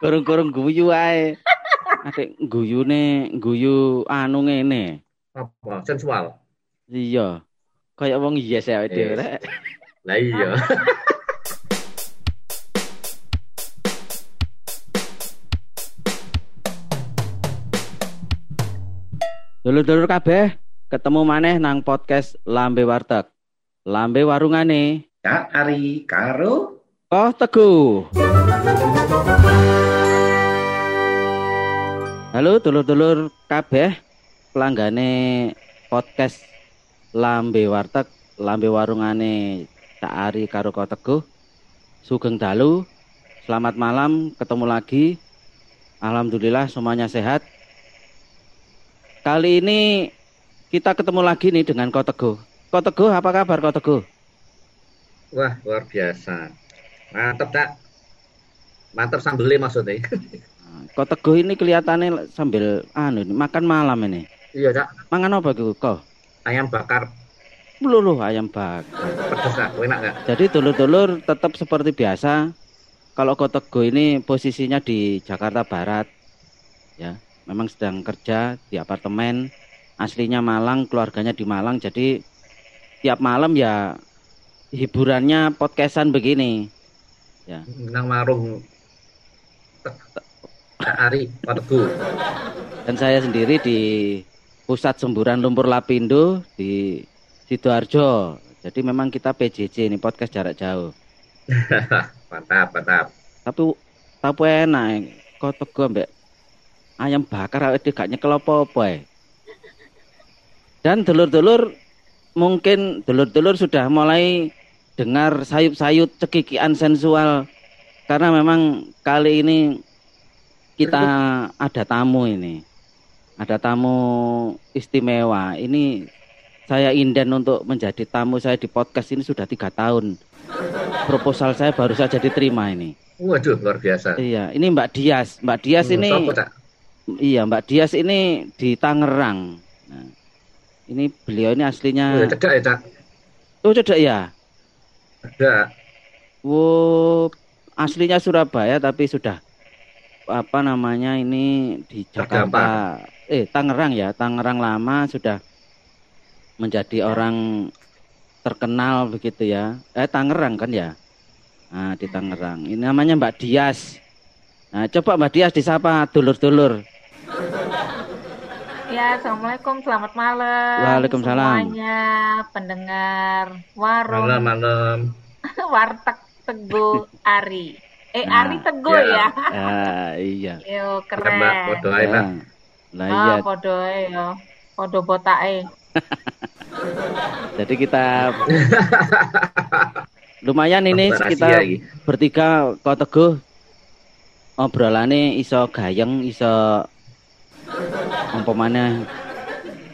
Kurung-kurung guyu ae. Adik guyune guyu anu ngene. Apa? Sensual. Iya. Kayak wong yes ya dhewe rek. Lah iya. Dulur-dulur kabeh, ketemu maneh nang podcast Lambe Warteg. Lambe warungane. Kak Ari karo Oh, Teguh. Halo dulur-dulur kabeh, pelanggane podcast Lambe Warteg, Lambe warungane Cak Ari karo Ko Teguh. Sugeng dalu. Selamat malam, ketemu lagi. Alhamdulillah semuanya sehat. Kali ini kita ketemu lagi nih dengan Ko Teguh. Apa kabar Ko Teguh? Wah, luar biasa. Mantap, Cak. Mantap sambelnya maksudnya. Kok Teguh ini kelihatannya sambil anu ini, makan malam ini. iya, Cak. Mangan apa gitu kok? Ayam bakar Beluluh ayam bak. pedes Cak. Enak enggak? Jadi dulur-dulur tetap seperti biasa. Kalau Kok Teguh ini posisinya di Jakarta Barat. Ya, memang sedang kerja di apartemen. Aslinya Malang, keluarganya di Malang. Jadi tiap malam ya hiburannya podcastan begini. Nang warung Kak Ari Teguh. Dan saya sendiri di pusat semburan lumpur Lapindo di Sidoarjo. Jadi memang kita PJJ ini podcast jarak jauh. mantap, mantap. Tapi tapi enak kok tego mbek ayam bakar dhewe gak nyekel apa-apa ae. Dan dulur-dulur mungkin dulur-dulur sudah mulai dengar sayup-sayut cekikian sensual karena memang kali ini kita ada tamu ini. Ada tamu istimewa. Ini saya inden untuk menjadi tamu saya di podcast ini sudah tiga tahun. Proposal saya baru saja diterima ini. Waduh, luar biasa. Iya, ini Mbak Dias. Mbak Dias Hmm, ini sopo, iya Mbak Dias ini di Tangerang. Nah, ini beliau ini Oh, ya, aslinya cedak ya, Cak. Oh, cedek ya. Ada. Wow, aslinya Surabaya tapi sudah apa namanya ini di Jakarta. Eh, Tangerang ya, Tangerang lama sudah menjadi orang terkenal begitu ya. Eh, Tangerang kan ya. Nah, di Tangerang. Ini namanya Mbak Dias. Nah, coba Mbak Dias disapa dulur-dulur. Ya, Assalamualaikum, selamat malam. Waalaikumsalam. Semuanya pendengar warung Malam, malam. warteg Teguh Ari. Eh, Nah, Ari Teguh ya. ya. Ah, iya. Yo, Mbak, keren. foto ae, Mbak. Lah Ah, iya, podo yo. Podo botake. jadi kita lumayan ini Rahasia kita bertiga kok teguh obrolane iso gayeng iso umpamane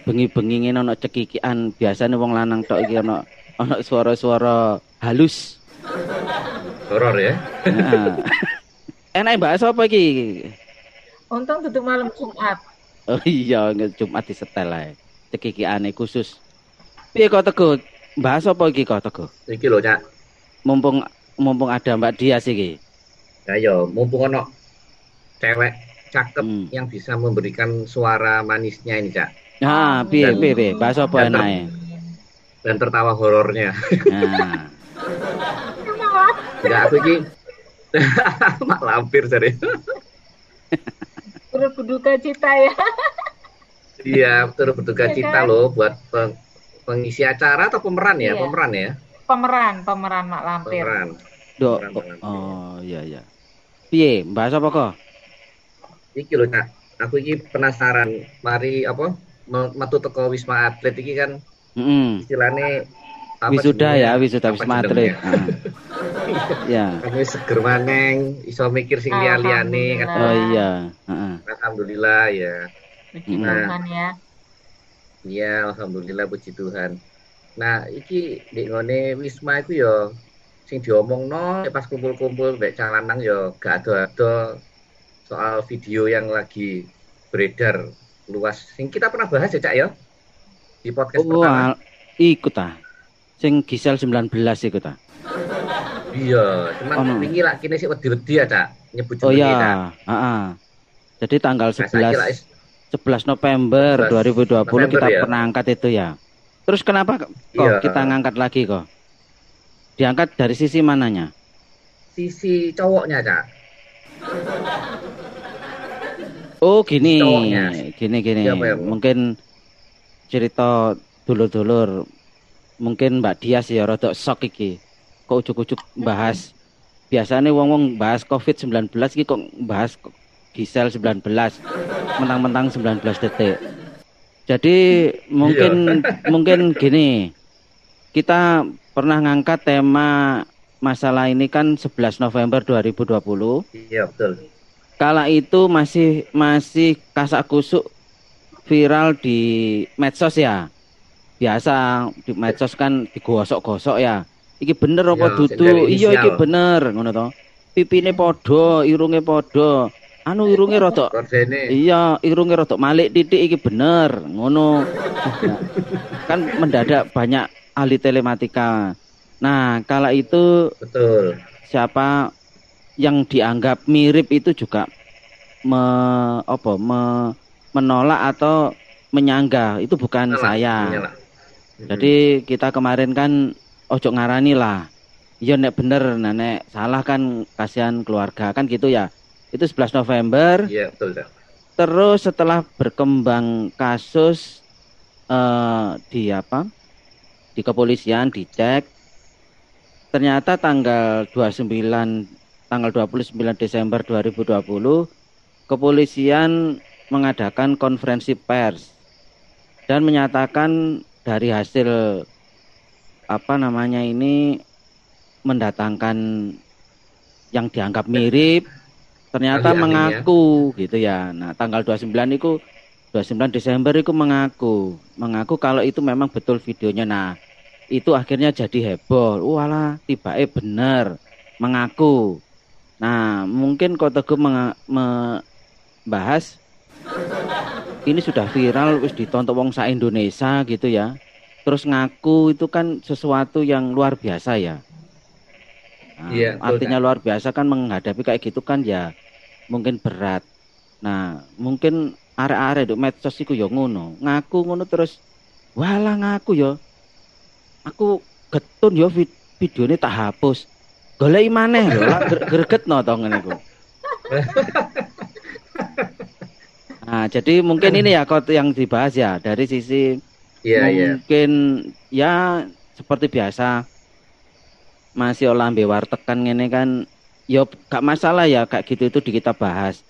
bengi-bengi ngene ono cekikian biasane wong lanang tok iki ono suara-suara halus Horor ya. nah. enak bahas apa iki Untung duduk malam Jumat. oh iya Jumat di setel ae cekikiane khusus piye kok teguh bahas apa iki kok teguh Iki lho, Cak. mumpung mumpung ada Mbak Dias iki Ayo, mumpung ono cewek cakep Hmm. yang bisa memberikan suara manisnya ini, Cak. Nah, piye piye piye, bahas apa dan ter- enake? Dan tertawa horornya. Nah, Enggak, aku iki mak lampir jadi. Turut berduka cita ya. Iya, turut berduka Iya cita kan? loh buat peng- pengisi acara atau pemeran ya? Iya. Pemeran ya? Pemeran, pemeran Mak Lampir. Pemeran. do, Orang oh, oh iya iya. Piye, bahas apa kok? Iki lho, Cak. Aku iki penasaran. Mari apa? me- Metu teko Wisma Atlet iki kan Heeh. istilahnya apa Wisuda ya, wisuda Wisma? Atlet. Ya. Kamu seger maneng, iso mikir sing liya-liyane. Alhamdulillah. Oh iya, heeh. Alhamdulillah ya. Puji Hmm. Tuhan ya. Iya, alhamdulillah puji Tuhan. Nah, iki di ngone Wisma iku ya sing diomongno pas kumpul-kumpul mbek calanang ya gak ada-ada soal video yang lagi beredar luas. Sing kita pernah bahas ya, Cak ya? Di podcast Oh, pertama. ikut ah. Sing Gisel 19 ikut ah. Iya, cuman Ono. wingi lah kini sih wedi-wedi ya, Cak. Nyebut Oh iya, heeh. Jadi tanggal Nah, saiki lah 11 is- 11 November 11 2020 kita November, ya. pernah angkat itu ya. Terus kenapa kok Iya. kita ngangkat lagi kok? Diangkat dari sisi mananya? sisi cowoknya, Cak. Oh gini, Cowoknya. gini gini. Iya, ya, Bu. Mungkin cerita dulur-dulur, mungkin Mbak Dias ya rada sok iki. Kok ujuk-ujuk bahas biasanya wong-wong bahas COVID-19 iki kok bahas Gisel 19 mentang-mentang 19 detik. Jadi mungkin mungkin gini. Kita pernah ngangkat tema masalah ini kan 11 November 2020 Iya, betul. Kala itu masih masih kasak kusuk viral di medsos ya. Biasa di medsos kan digosok-gosok ya. Iki bener apa Ya, dudu? iya iki bener ngono to. Pipine padha irunge padha. Anu irunge rada Kordene. iya irunge rada malik titik iki bener ngono. Kan mendadak banyak ahli telematika. Nah kala itu Betul. siapa yang dianggap mirip itu juga me, apa, me- menolak atau menyanggah itu bukan Salah, saya. Iyalah. Jadi kita kemarin kan ojo ngarani lah. Ya nek bener, nah, nek salah kan kasihan keluarga kan gitu ya. Itu 11 November. Iya, betul, Cak. Terus setelah berkembang kasus eh, di apa? Di kepolisian dicek ternyata tanggal 29 tanggal 29 Desember 2020 kepolisian mengadakan konferensi pers dan menyatakan dari hasil apa namanya ini mendatangkan yang dianggap mirip ternyata mengaku gitu ya. Nah, tanggal 29 itu 29 Desember itu mengaku, mengaku kalau itu memang betul videonya. Nah, itu akhirnya jadi heboh. Walah, tiba eh bener mengaku. Nah, mungkin menga- membahas ini sudah viral wis ditonton wong sa Indonesia gitu ya. Terus ngaku itu kan sesuatu yang luar biasa ya. Nah, Iya, betul, artinya luar biasa kan menghadapi kayak gitu kan ya mungkin berat. Nah, mungkin arek-arek di medsos iku ya ngono, ngaku ngono terus walah ngaku ya. Aku getun ya vid videone tak hapus. Goleki maneh lho, gregetno to ngene iku. Nah, jadi mungkin ini ya kok yang dibahas ya dari sisi Iya, iya. mungkin ya seperti biasa masih lambe warteg kan ngene kan ya gak masalah ya kayak gitu itu di kita bahas.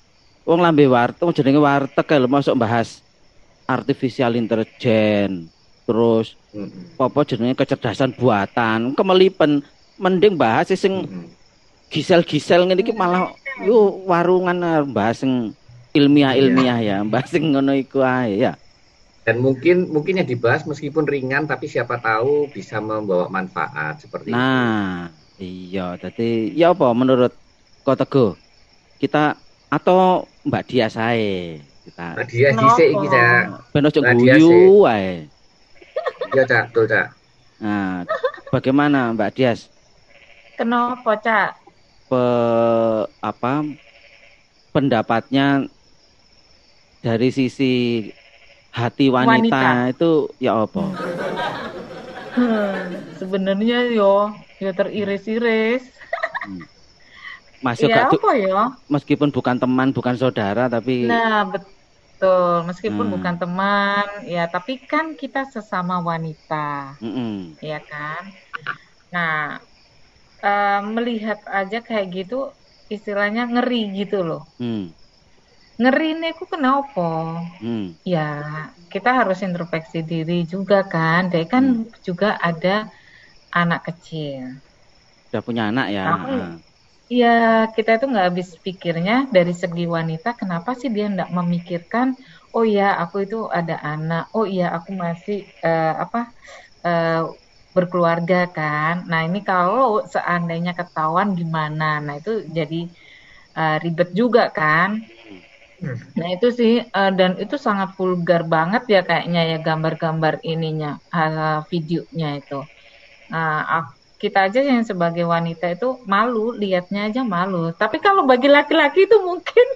Wong lambe warteg wong jenenge warteg kae lho masuk bahas artificial intelligence terus Mm-mm. apa jenenge kecerdasan buatan kemelipen mending bahas sing gisel-gisel ngene iki malah yo warungan eh, bahas sing ilmiah-ilmiah ya bahas sing ngono iku ae ya. Dan mungkin mungkin yang dibahas meskipun ringan tapi siapa tahu bisa membawa manfaat seperti itu. Nah, iya. Jadi ya apa menurut Ko Teguh? Kita atau Mbak Dia saya kita Nah, dia dhisik iki, Cak. ben ojo Mbak Dias guyu wae. Iya, Cak, betul, Cak. Nah, bagaimana Mbak Dias? Kenapa, Cak? Pe, apa pendapatnya dari sisi hati wanita, Wanita. itu ya apa? Hmm, sebenarnya yo yo teriris-iris. Masuk Ya gak du- apa ya? meskipun bukan teman, bukan saudara tapi Nah, betul. Meskipun Hmm. bukan teman, ya tapi kan kita sesama wanita, Mm-mm. ya kan? Nah, eh, melihat aja kayak gitu istilahnya ngeri gitu loh. Hmm. Ngeri nih aku kenapa? Hmm. Ya, kita harus introspeksi diri juga kan. Dia kan juga ada anak kecil. Udah punya anak ya. Aku- Ah. Iya, kita itu nggak habis pikirnya dari segi wanita, kenapa sih dia nggak memikirkan, oh ya aku itu ada anak, oh iya aku masih eh, apa eh, berkeluarga kan. Nah ini kalau seandainya ketahuan gimana, nah itu jadi eh, ribet juga kan. Nah itu sih eh, dan itu sangat vulgar banget ya kayaknya ya gambar-gambar ininya, eh, videonya itu. Ak- kita aja yang sebagai wanita itu malu, lihatnya aja malu. Tapi kalau bagi laki-laki itu mungkin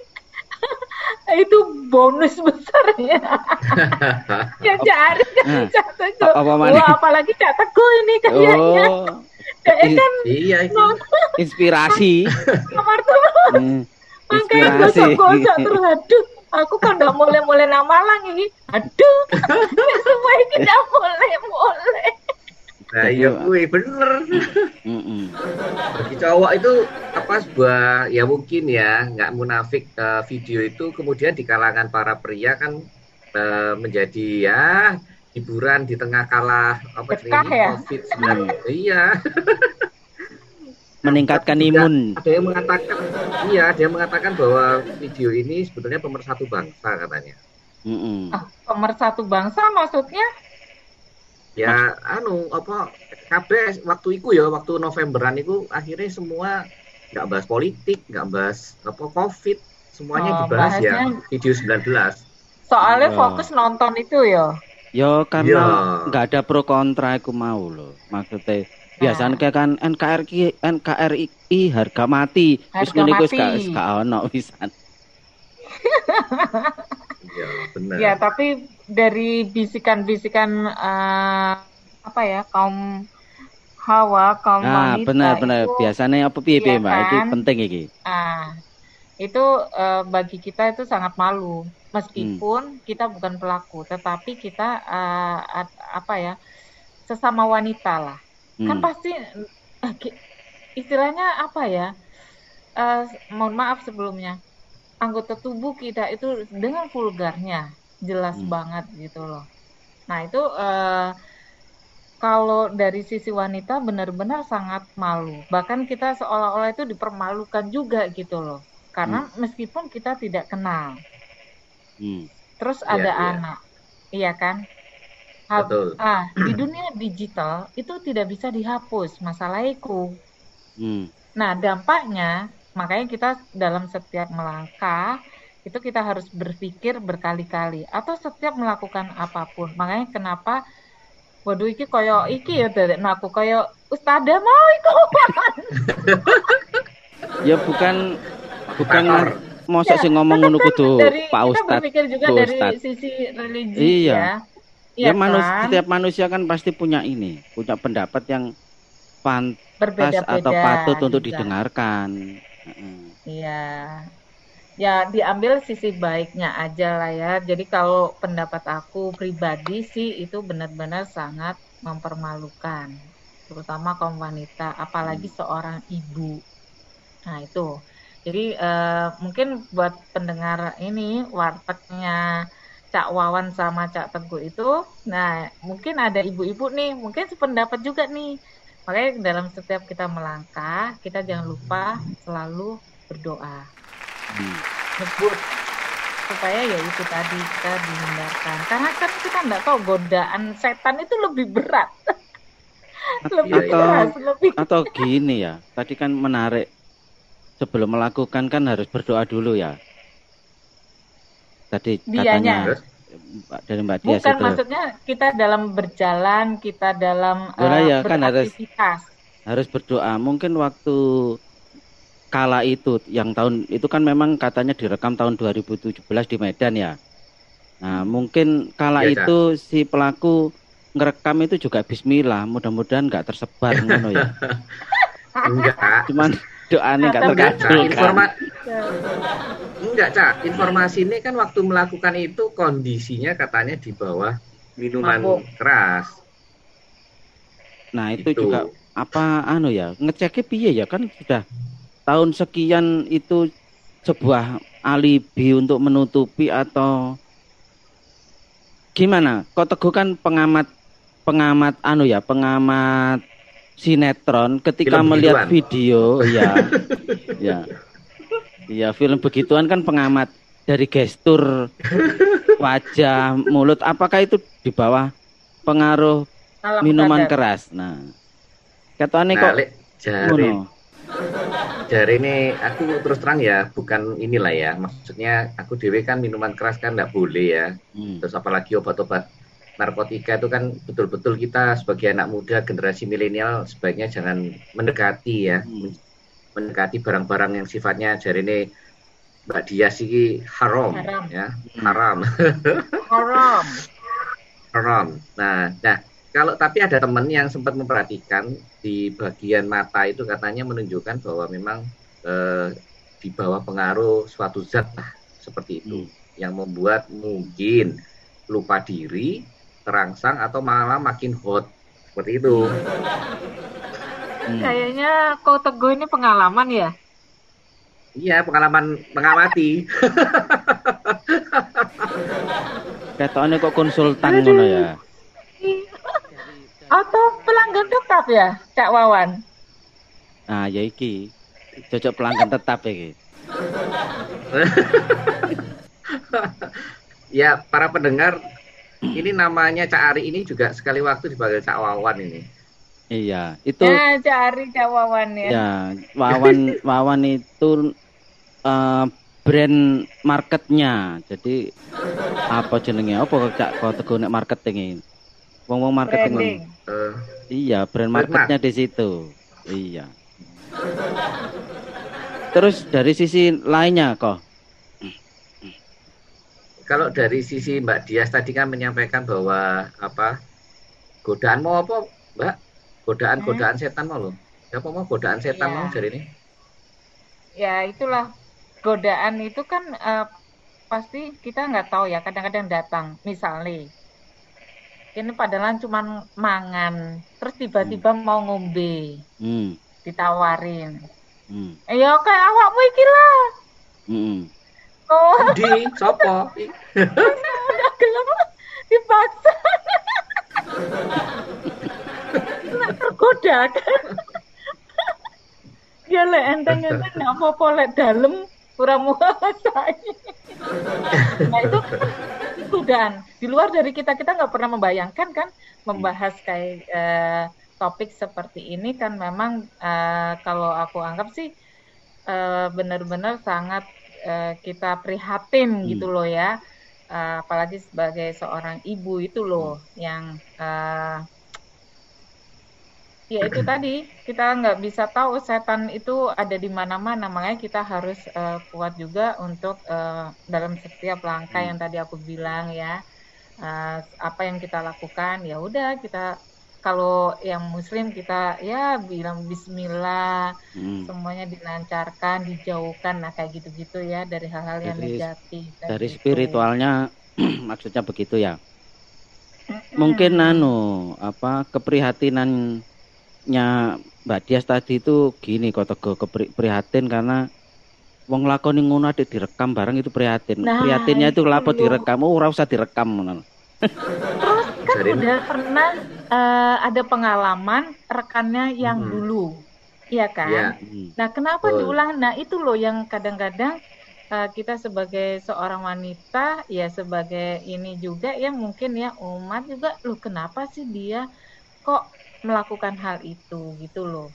itu bonus besarnya. ya cari kan Cak Teguh. apa mana? Wah, apalagi Cak Teguh ini kayaknya. Oh, Kayaknya kan iya itu. inspirasi. kamar tuh Hmm, makanya inspirasi. gosok-gosok terus aduh aku kan udah mulai-mulai nama lagi aduh semua ini udah mulai-mulai Nah, iya kuwi bener. Bagi cowok itu apa sebuah ya mungkin ya nggak munafik eh, video itu kemudian di kalangan para pria kan eh, menjadi ya hiburan di tengah kala apa ini ya? covid 19 iya Meningkatkan imun. ada yang mengatakan iya ada yang mengatakan bahwa video ini sebetulnya pemersatu bangsa katanya Mm-mm. ah, pemersatu bangsa maksudnya ya anu apa kabeh waktu itu ya waktu Novemberan itu akhirnya semua nggak bahas politik nggak bahas apa covid semuanya Oh, dibahas ya bahasnya- video 19 soalnya Ya. fokus nonton itu ya Yo karena Ya. nggak ada pro kontra aku mau loh. Maksudnya biasanya kayak kan NKRI NKRI harga mati. Wis Harga ngene iku wis mati. gak ono. ya benar ya tapi dari bisikan-bisikan eh, apa ya kaum hawa kaum Nah, wanita benar benar. itu Biasanya apa piye Iya Mbak? Iki kan? penting iki. Ah, itu eh, bagi kita itu sangat malu. Meskipun kita bukan pelaku, tetapi kita eh, at- apa ya sesama wanita lah. Kan Hmm. pasti eh, ki- istilahnya apa ya? Eh, mohon maaf sebelumnya. Anggota tubuh kita itu dengan vulgarnya jelas Hmm. banget gitu loh. Nah itu eh, kalau dari sisi wanita benar-benar sangat malu. Bahkan kita seolah-olah itu dipermalukan juga gitu loh. Karena meskipun kita tidak kenal. Hmm. Terus Iya, ada iya. anak. Iya kan? Ha- betul Ah, di dunia digital itu tidak bisa dihapus masalah itu. Hmm. Nah, dampaknya makanya kita dalam setiap melangkah itu kita harus berpikir berkali-kali atau setiap melakukan apa pun. Makanya kenapa waduh iki koyo iki ya dari aku koyo ustadzah mau iku Ya bukan bukan Pakar. mosok sing ngomong ngono kudu dari Pak kita Ustad. berpikir juga dari sisi religi Iya. ya. Ya, Iya manusia, kan? setiap manusia kan pasti punya ini, punya pendapat yang pantas atau patut untuk didengarkan. Iya. Ya diambil sisi baiknya aja lah ya. Jadi kalau pendapat aku pribadi sih itu benar-benar sangat mempermalukan, terutama kaum wanita, apalagi seorang ibu. Nah itu. Jadi eh, mungkin buat pendengar ini wartegnya Cak Wawan sama Cak Teguh itu, nah mungkin ada ibu-ibu nih, mungkin sependapat juga nih. Makanya dalam setiap kita melangkah, kita jangan lupa selalu berdoa, nyebut supaya ya itu tadi kita dihindarkan. Karena kan kita nggak tahu godaan setan itu lebih berat, lebih iya. keras, lebih Atau gini ya, tadi kan menarik. Sebelum melakukan kan harus berdoa dulu ya. Tadi Dianya. katanya dari Mbak Dias bukan itu. maksudnya kita dalam berjalan, kita dalam Ya, eh, ya, kan harus- beraktivitas. harus berdoa. Mungkin waktu kala itu yang tahun itu kan memang katanya direkam tahun 2017 di Medan ya. Nah, mungkin kala Cak. itu si pelaku ngerekam itu juga bismillah, mudah-mudahan nggak tersebar ngono ya. enggak Cuman doanya enggak Cak. terkabulkan. Informa enggak Cak. informasi ini kan waktu melakukan itu kondisinya katanya di bawah minuman Mabuk. keras Nah, itu Itu. juga apa anu ya, ngeceknya piye ya kan sudah tahun sekian itu sebuah alibi untuk menutupi atau gimana? Kok Teguh kan pengamat pengamat anu ya, pengamat sinetron ketika Film melihat begituan. video ya. ya. Ya, film begituan kan pengamat dari gestur wajah, mulut apakah itu di bawah pengaruh Alam minuman sadar. keras. Nah, katanya nah kok jari jari ini aku terus terang ya bukan inilah ya maksudnya aku dewe kan minuman keras kan nggak boleh ya Hmm. terus apalagi obat-obat narkotika itu kan betul-betul kita sebagai anak muda generasi milenial sebaiknya jangan mendekati ya Hmm. mendekati barang-barang yang sifatnya jari ini Mbak Dia sih haram, Haram. ya Hmm. haram Haram. haram nah nah kalau tapi ada teman yang sempat memperhatikan di bagian mata itu katanya menunjukkan bahwa memang eh, di bawah pengaruh suatu zat lah seperti itu Hmm. yang membuat mungkin lupa diri terangsang atau malah makin hot seperti itu Hmm. Kayaknya kau teguh ini pengalaman ya? iya pengalaman mengamati Ketoknya kok konsultan ngono ya. Atau pelanggan tetap ya, Cak Wawan? Nah, ya iki. Cocok pelanggan tetap iki. ya para pendengar ini namanya Cak Ari ini juga sekali waktu dipanggil Cak Wawan ini Iya, itu Ya, cari Cak Wawan ya. ya Wawan Wawan itu eh, brand marketnya. Jadi apa jenenge? Apa cak kok teguh nek marketing ini? Wong-wong marketing. Branding. Eh, Iya, Brand marketnya di situ. Iya. Terus dari sisi lainnya kok kalau dari sisi Mbak Dias tadi kan menyampaikan bahwa apa godaan mau apa Mbak godaan godaan setan mau loh siapa mau godaan setan Iya. mau dari ini Ya, itulah godaan itu kan eh, pasti kita nggak tahu ya, kadang-kadang datang. Misalnya, ini padahal cuma mangan, terus tiba-tiba mau ngombe, hmm, ditawarin. hmm, Ya kayak awakmu iki lah. hmm. Oh, di sopo udah gelem dipaksa. Nggak tergoda kan. Ya lek enteng-enteng nggak apa-apa lek dalem ora muasai. Nah itu godaan. Di luar dari kita kita nggak pernah membayangkan kan membahas kayak eh, topik seperti ini kan memang eh, kalau aku anggap sih eh, benar-benar sangat eh, kita prihatin Hmm. gitu loh ya. Eh, apalagi sebagai seorang ibu itu loh yang eh, ya itu tadi kita nggak bisa tahu setan itu ada di mana-mana makanya kita harus eh, kuat juga untuk eh, dalam setiap langkah Hmm. yang tadi aku bilang ya Eh, apa yang kita lakukan ya udah kita kalau yang muslim kita ya bilang Bismillah hmm. semuanya dilancarkan dijauhkan nah kayak gitu-gitu ya dari hal-hal yang negatif Dari gitu. spiritualnya maksudnya begitu ya. Mungkin anu apa keprihatinannya Mbak Dias tadi itu gini kok teguh kepri- prihatin karena wong lakoni ngono ada direkam barang itu prihatin. Nah, Prihatinnya itu itu lapo loh. direkam, oh ora usah direkam ngono. Kan Dari- udah pernah eh, ada pengalaman rekannya yang Hmm. dulu, iya kan? ya. Nah, kenapa Betul. diulang? Nah, itu loh yang kadang-kadang eh, kita sebagai seorang wanita, ya sebagai ini juga ya mungkin ya umat juga, loh kenapa sih dia kok melakukan hal itu gitu loh.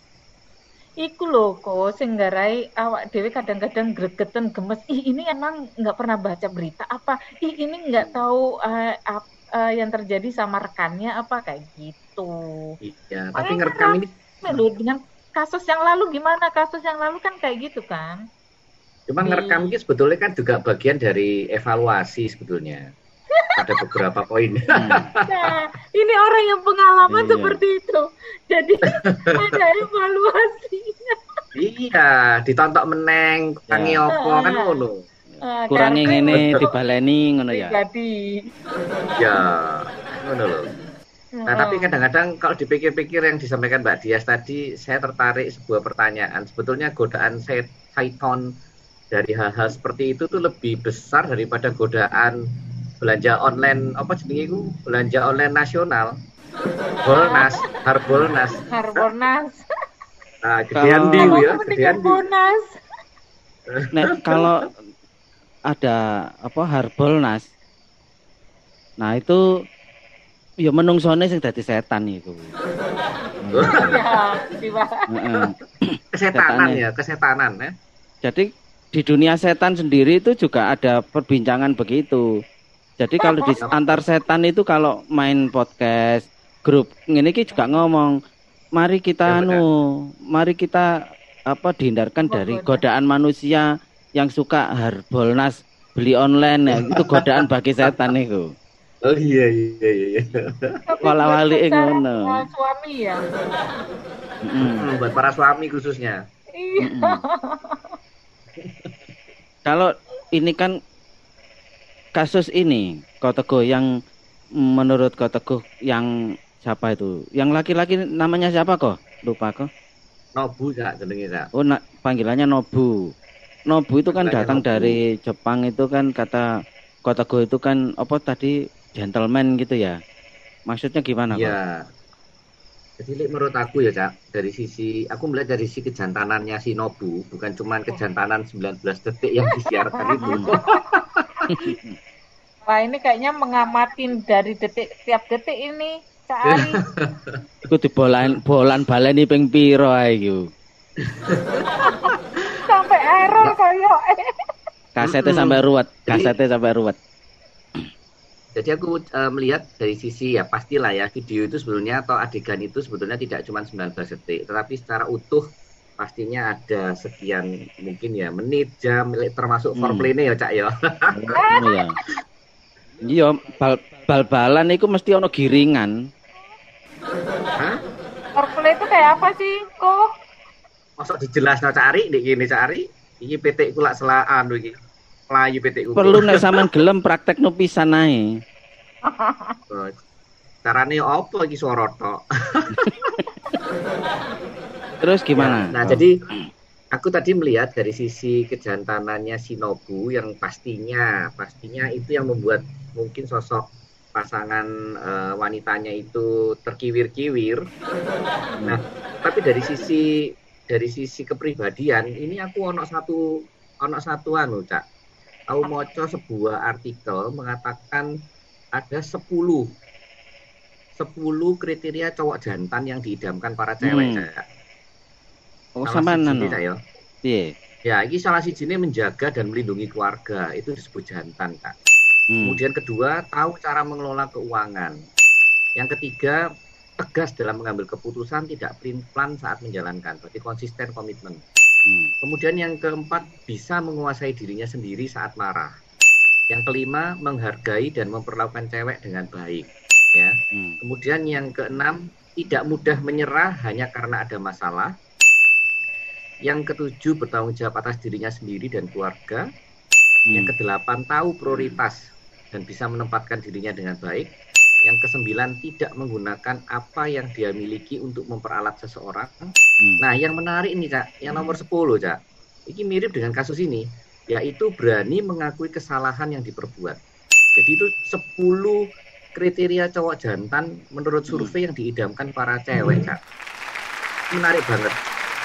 Iku loh kok singgarai awak dewe kadang-kadang gregeten gemes. Ih ini emang nggak pernah baca berita apa? Ih ini nggak tahu eh, ap- eh, yang terjadi sama rekannya apa kayak gitu. iya Makanya tapi ngerekam ini Loh, dengan kasus yang lalu gimana? Kasus yang lalu kan kayak gitu kan? cuma Di- ngerekam ini sebetulnya kan juga bagian dari evaluasi sebetulnya ada beberapa poin. Nah, ini orang yang pengalaman Iya. seperti itu. Jadi ada evaluasinya. iya ditontok meneng kurangi Ya. opo kan ngono Ah, Kurangi ngene dibaleni ngono ya. pribadi. ya ngono loh Nah, tapi Heeh. kadang-kadang kalau dipikir-pikir yang disampaikan Mbak Dias tadi, saya tertarik sebuah pertanyaan. Sebetulnya godaan set- syaiton dari hal-hal seperti itu tuh lebih besar daripada godaan belanja online apa jenenge iku? Belanja online nasional. Bolnas, Harbolnas. Harbolnas. Nah, gedean Kalau- ya, gedean. Nek kalau ada apa Harbolnas. Nah, itu ya menungsone sing dadi setan iku. Heeh. Kesetanan ya, kesetanan ya. Jadi di dunia setan sendiri itu juga ada perbincangan begitu. Jadi kalau di antar setan itu kalau main podcast grup ini juga ngomong, mari kita ya, anu, mari kita apa dihindarkan dari godaan manusia yang suka harbolnas beli online ya itu godaan bagi setan itu. Oh iya iya iya. iya. Kalau wali ngono. Suami ya. Mm. buat para suami khususnya. Iya. Kalau ini kan kasus ini kau teguh yang menurut kau teguh yang siapa itu? Yang laki-laki namanya siapa kok? Lupa kok. Nobu kak jenenge kak. Oh nak panggilannya Nobu. Nobu itu kan datang Nobu. dari Jepang itu kan kata kau teguh itu kan apa tadi gentleman gitu ya. Maksudnya gimana kok? Ya. Jadi menurut aku ya Cak, dari sisi aku melihat dari sisi kejantanannya si Nobu, bukan cuma kejantanan 19 detik yang disiarkan itu. Wah ini kayaknya mengamatin dari detik tiap detik ini Cak Ari. Iku dibolan bolan baleni ping piro ae error koyo. Kasete sampai ruwet, kasete sampai ruwet. Jadi aku uh, melihat dari sisi ya pastilah ya video itu sebetulnya atau adegan itu sebetulnya tidak cuma 19 detik, tetapi secara utuh pastinya ada sekian mungkin ya menit jam termasuk hmm. foreplay ya cak ya. iya. Iya bal bal-balan itu mesti ono giringan. Hah? Foreplay itu kayak apa sih kok? Masuk dijelas no cari, nih gini cari. Ini PT ku lak selaan iki. Melayu PT ku. Perlu nek sampean gelem praktek no pisan ae. Carane opo iki swara tok. Terus gimana? Ya, nah, oh. jadi aku tadi melihat dari sisi kejantanannya Shinobu yang pastinya pastinya itu yang membuat mungkin sosok pasangan uh, wanitanya itu terkiwir-kiwir. Nah, tapi dari sisi dari sisi kepribadian ini aku ono satu ono satu anu, Cak. Aku moco sebuah artikel mengatakan ada 10 10 kriteria cowok jantan yang diidamkan para cewek, hmm. Cak. Oh, sama nano. Iya. Ya, ini salah si ini menjaga dan melindungi keluarga, itu disebut jantan, Kak. Hmm. Kemudian kedua, tahu cara mengelola keuangan. Yang ketiga, tegas dalam mengambil keputusan, tidak plan saat menjalankan. Berarti konsisten komitmen. Hmm. Kemudian yang keempat, bisa menguasai dirinya sendiri saat marah. Yang kelima, menghargai dan memperlakukan cewek dengan baik. Ya. Hmm. Kemudian yang keenam, tidak mudah menyerah hanya karena ada masalah. Yang ketujuh, bertanggung jawab atas dirinya sendiri dan keluarga. Hmm. Yang kedelapan, tahu prioritas dan bisa menempatkan dirinya dengan baik. Yang kesembilan, tidak menggunakan apa yang dia miliki untuk memperalat seseorang. Hmm. Nah, yang menarik ini, Cak, yang nomor 10, Cak. Ini mirip dengan kasus ini, yaitu berani mengakui kesalahan yang diperbuat. Jadi itu 10 kriteria cowok jantan menurut survei yang diidamkan para cewek, Cak. Menarik banget.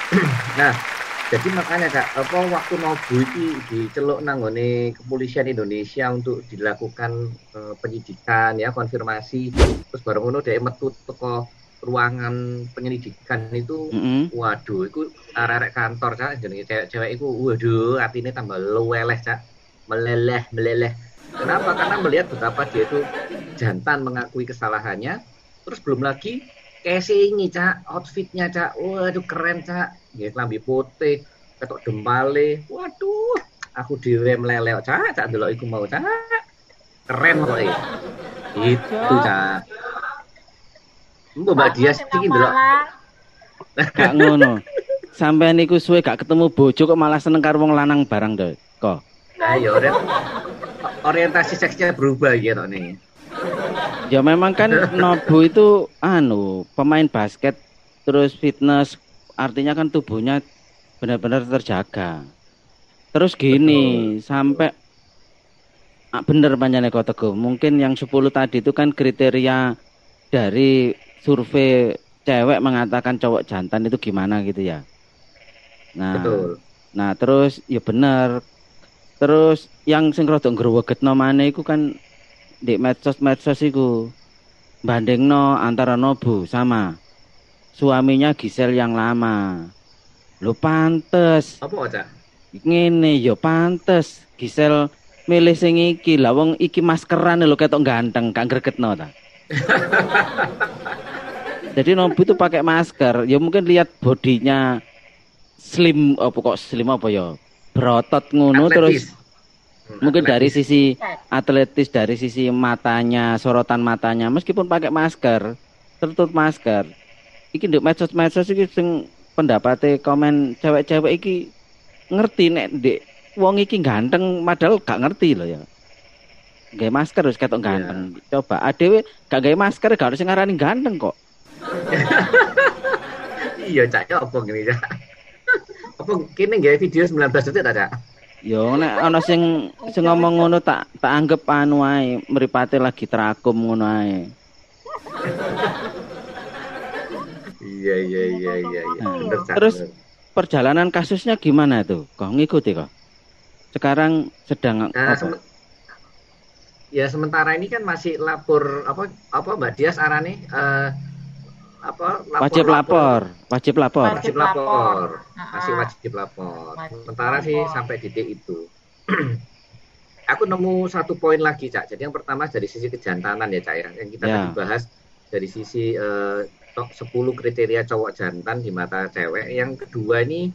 nah, jadi makanya kak apa waktu Nobu ini diceluk nanggone kepolisian Indonesia untuk dilakukan uh, penyidikan ya konfirmasi terus baru ngono dia metu toko ruangan penyelidikan itu mm -hmm. waduh itu arek kantor cak jadi cewek-cewek itu waduh ini tambah luweleh cak meleleh meleleh kenapa karena melihat betapa dia itu jantan mengakui kesalahannya terus belum lagi ini cak. Outfitnya cak. Waduh keren cak. Ya lambi putih ketok dempale. Waduh aku dhewe mlelek cak. Cak delok iku mau cak. Keren kok itu cak. Mbak Mbak dia iki delok gak ngono. Sampai niku suwe gak ketemu bojo kok malah seneng karo wong lanang barang deh kok? Ayo nah, orientasi seksnya berubah gitu nih ya memang kan Nobu itu anu pemain basket terus fitness artinya kan tubuhnya benar-benar terjaga. Terus gini, Betul. sampai ah, bener panjangnya kau teguh. Mungkin yang 10 tadi itu kan kriteria dari survei cewek mengatakan cowok jantan itu gimana gitu ya. Nah, Betul. nah terus ya bener. Terus yang sing rada growgetno maneh iku kan di medsos-medsos iku bandingno antara Nobu sama suaminya Gisel yang lama. Lo pantes. Apa aja? Ngene yo pantes. Gisel milih sing iki lah wong iki maskeran lho ketok ganteng gak gregetno ta. Jadi Nobu itu pakai masker, ya mungkin lihat bodinya slim apa kok slim apa ya? Berotot ngono terus mungkin dari sisi atletis dari sisi matanya sorotan matanya meskipun pakai masker tertutup masker iki ndek medsos-medsos iki sing pendapatnya komen cewek-cewek iki ngerti nek ndek wong iki ganteng padahal gak ngerti loh ya Gaya masker harus ketok ganteng. Coba adewe gak gaya masker gak harus ngarani ganteng kok. Iya, Cak, ya apa gini, Cak? Apa kini nggak video 19 detik ta, Cak? Yo nek ana sing sing ngomong ngono tak tak anggap anu ae, mripate lagi terakum ngono ae. Iya, iya, iya, iya, iya. Terus-. Perjalanan kasusnya gimana tuh? Kok ngikuti kok? Sekarang sedang Nah, apa? sem- ya sementara ini kan masih lapor apa apa Mbak Dias arane eh apa Wajib lapor, wajib lapor. wajib Wajib lapor. lapor Ah, masih ah. wajib lapor Wajib sementara sih lapor. sampai titik itu aku nemu satu poin lagi cak jadi yang pertama dari sisi kejantanan ya cak ya yang kita Ya. tadi bahas dari sisi eh, top 10 kriteria cowok jantan di mata cewek yang kedua ini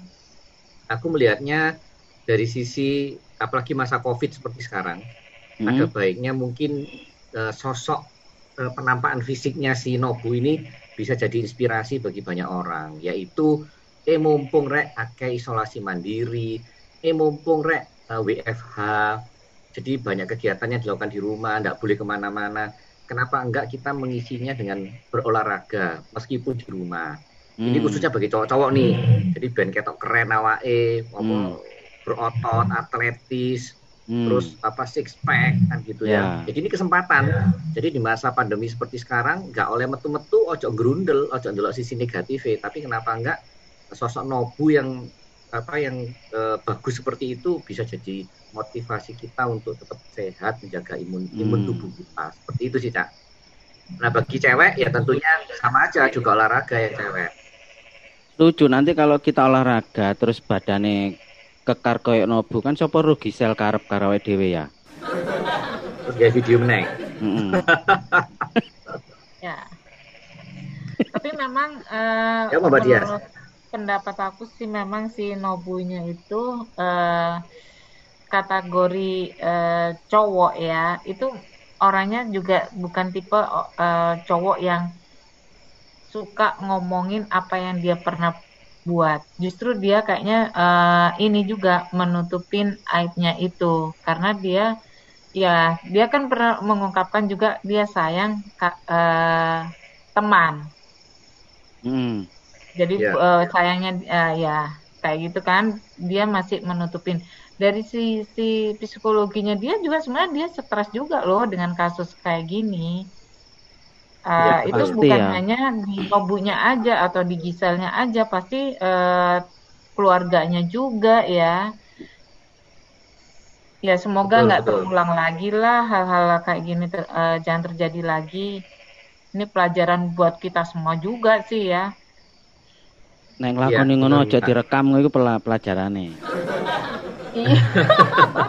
aku melihatnya dari sisi apalagi masa covid seperti sekarang ada Hmm. baiknya mungkin eh, sosok eh, penampakan fisiknya si Nobu ini bisa jadi inspirasi bagi banyak orang yaitu eh mumpung rek akeh isolasi mandiri eh mumpung rek eh, WFH jadi banyak kegiatan yang dilakukan di rumah nggak boleh ke mana-mana kenapa enggak kita mengisinya dengan berolahraga meskipun di rumah ini Hmm. khususnya bagi cowok-cowok nih jadi band ketok keren awake apa Hmm. berotot atletis Hmm. terus apa six pack kan gitu ya. Ya. Jadi ini kesempatan. Jadi di masa pandemi seperti sekarang nggak oleh metu-metu ojo gerundel, ojo ndelok sisi negatif tapi kenapa enggak sosok Nobu yang apa yang eh, bagus seperti itu bisa jadi motivasi kita untuk tetap sehat menjaga imun imun Hmm. tubuh kita. Seperti itu sih, Cak. Nah, bagi cewek ya tentunya sama aja juga olahraga ya cewek. Setuju nanti kalau kita olahraga terus badannya kekar koyok nobu kan sapa rugi sel karep karo awake dhewe ya. Terus video meneng. Heeh. Ya. Tapi memang eh, Ya, Mbak Dias. menurut pendapat aku sih memang si Nobunya itu eh, kategori eh, cowok ya, itu orangnya juga bukan tipe eh, cowok yang suka ngomongin apa yang dia pernah buat. Justru dia kayaknya eh, ini juga menutupin aibnya itu karena dia ya dia kan pernah mengungkapkan juga dia sayang ka- eh, teman. Heeh. Jadi Ya. eh, sayangnya eh, ya kayak gitu kan dia masih menutupin dari sisi psikologinya dia juga sebenarnya dia stres juga loh dengan kasus kayak gini. Eh, Ya, itu pasti bukan ya. hanya di Nobunya aja atau di Giselnya aja, pasti eh, keluarganya juga ya. Ya semoga nggak terulang lagi lah hal-hal kayak gini ter- eh, jangan terjadi lagi. Ini pelajaran buat kita semua juga sih ya. Nek Iya, nglakoni ngono aja Kak. direkam iku pela- pelajarane. Iya.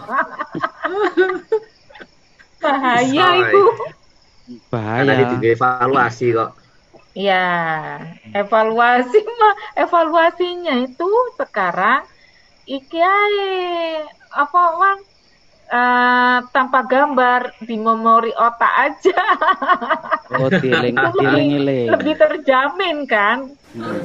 Bahaya Bisa, itu. Karena Bahaya. di evaluasi kok. Ya, evaluasi mah evaluasinya itu sekarang iki ae apa Wan? Eh, tanpa gambar di memori otak aja Oh, dieling dieling-eling. lebih terjamin kan Hmm.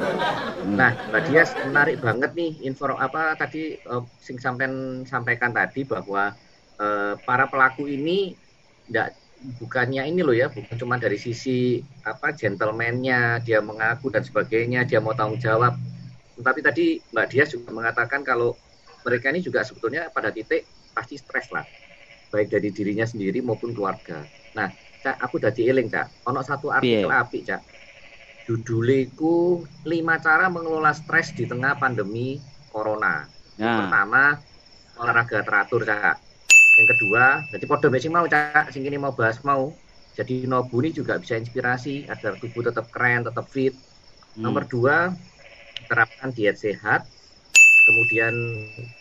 Nah, Mbak Dias menarik banget nih info apa tadi eh, sing sampean sampaikan tadi bahwa eh, para pelaku ini enggak bukannya ini loh ya, bukan cuma dari sisi apa gentleman-nya, dia mengaku dan sebagainya, dia mau tanggung jawab. Tapi tadi Mbak Dias juga mengatakan kalau mereka ini juga sebetulnya pada titik pasti stres lah. Baik dari dirinya sendiri maupun keluarga. Nah, Cak, aku udah dieling, Cak. Ono satu artikel Piye? apik, Cak juduliku lima cara mengelola stres di tengah pandemi corona. Nah, Pertama, olahraga teratur, Cak. Yang kedua, jadi podo sing mau, Cak, sing ini mau bahas mau. Jadi Nobu ini juga bisa inspirasi agar tubuh tetap keren, tetap fit. hmm. Nomor dua, terapkan diet sehat. kemudian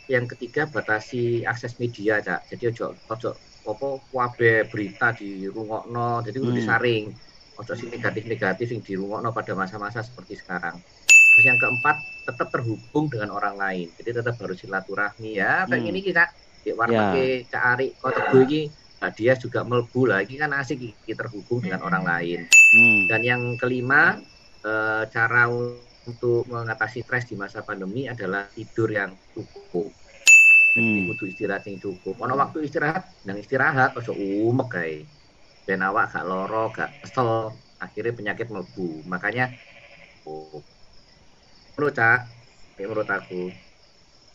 yang ketiga batasi akses media cak jadi ojo ojo apa wabe berita di rungokno jadi udah Hmm. disaring ojo sing negatif negatif yang di rungokno pada masa-masa seperti sekarang terus yang keempat tetap terhubung dengan orang lain jadi tetap harus silaturahmi ya kayak Hmm. gini kita di Ari kau teguh ini nah, dia juga melbu lagi kan asik iki terhubung dengan orang lain. Hmm. dan yang kelima eh, cara untuk mengatasi stres di masa pandemi adalah tidur yang cukup. Jadi Hmm. kudu istirahat yang cukup. Ono waktu istirahat yang istirahat ojo umek kae ben awak gak loro gak kesel akhirnya penyakit mlebu. Makanya oh, menurut cak ya menurut aku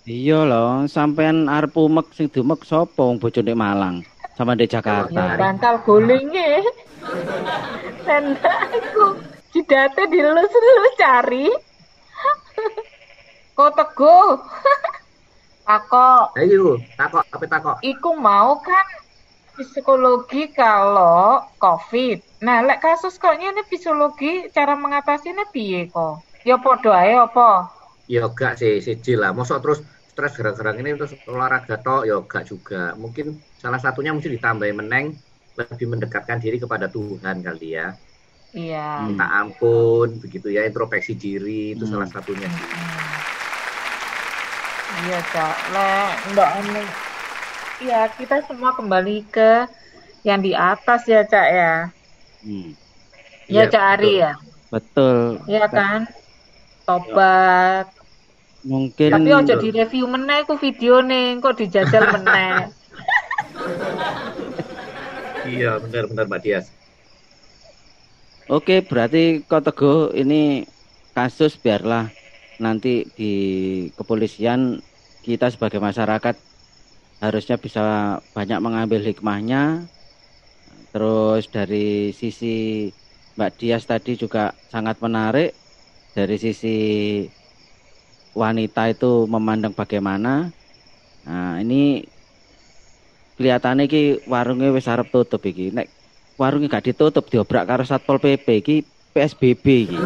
Iya loh, sampean arep umek sing dumek sapa wong bojone Malang sama di Ya Jakarta. bantal gulingnya. Dan aku jidate dilus-lus cari. Kok teguh. Ako, ayo takok apa takok iku mau kan psikologi kalau COVID. Nah, lek kasus kok ini psikologi cara mengatasinya piye kok? Ya podo ae apa? Ya gak sih siji lah mosok terus stres gara-gara ini terus olahraga tok ya gak juga mungkin salah satunya mesti ditambahin meneng lebih mendekatkan diri kepada Tuhan kali ya Iya. Hmm. minta ampun begitu ya introspeksi diri itu Hmm. salah satunya sih. Hmm. Iya, Cak. Lek ndak anu. Ya, kita semua kembali ke yang di atas ya, Cak ya. Hmm. Ya, Iya, Cak Ari ya. Betul. Iya kan? Tobat. Mungkin Tapi ojo di review meneh ku video nih, kok dijajal meneh. iya benar-benar Mbak Dias Oke, berarti kok teguh ini kasus biarlah nanti di kepolisian kita sebagai masyarakat harusnya bisa banyak mengambil hikmahnya. Terus dari sisi Mbak Dias tadi juga sangat menarik dari sisi wanita itu memandang bagaimana. Nah, ini kelihatannya ki warungnya wis arep tutup iki. Nek warungnya gak ditutup diobrak karo Satpol PP iki PSBB iki.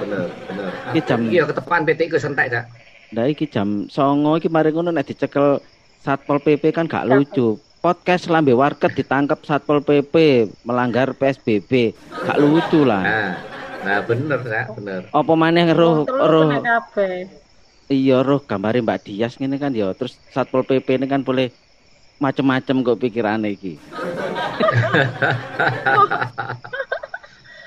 bener bener Iki jam- iya ketepan PT ku sentek Cak Nah iki jam songo iki mari ngono nek dicekel Satpol PP kan gak lucu. Podcast lambe warket ditangkap Satpol PP melanggar PSBB. Gak lucu lah. nah nah bener Cak bener Apa maneh roh roh. Iya roh gambare Mbak Dias ngene kan ya. Terus Satpol PP ini kan boleh macem-macem kok pikirane iki.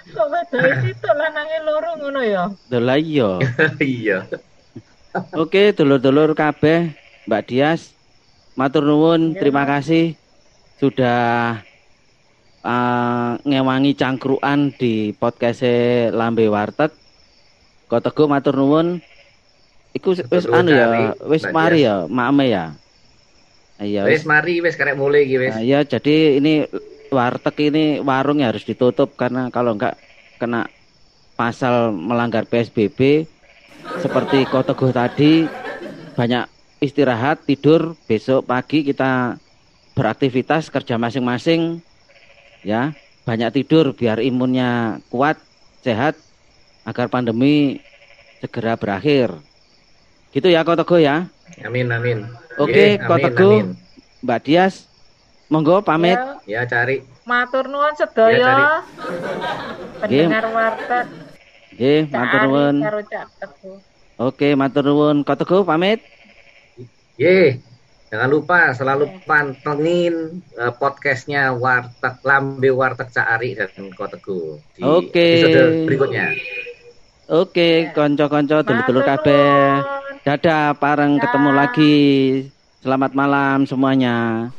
Kok wedoke sitok lanange loro ngono ya. Lah iya. iya Oke, dulur-dulur kabeh, Mbak Dias, matur nuwun, Iya, terima kasih sudah uh, ngewangi cangkruan di podcast Lambe Warteg. Kok teguh matur nuwun. Iku wis anu ya, wis Mbak mari Dias. ya, maame ya. Iya, wes wis. mari wes karek mulai iki wes Nah, iya, jadi ini warteg ini warungnya harus ditutup karena kalau enggak kena pasal melanggar PSBB seperti Kau Teguh tadi banyak istirahat, tidur, besok pagi kita beraktivitas kerja masing-masing ya, banyak tidur biar imunnya kuat, sehat agar pandemi segera berakhir. Gitu ya Kau Teguh ya. amin amin Oke, Kok Teguh. amin. Mbak Dias, monggo pamit. Ya, ya cari matur nuwun Ya, sedaya. Pendengar warteg Nggih, matur nuwun. Oke, matur nuwun. Kok Teguh pamit. Ye, jangan lupa selalu pantengin eh, podcastnya Warteg Lambe Warteg Cak Ari dan Koteku di Oke. episode berikutnya. Oke, Ya. konco-konco dulur-dulur Matur kabeh. Dadah, pareng Dah. ketemu lagi. Selamat malam semuanya.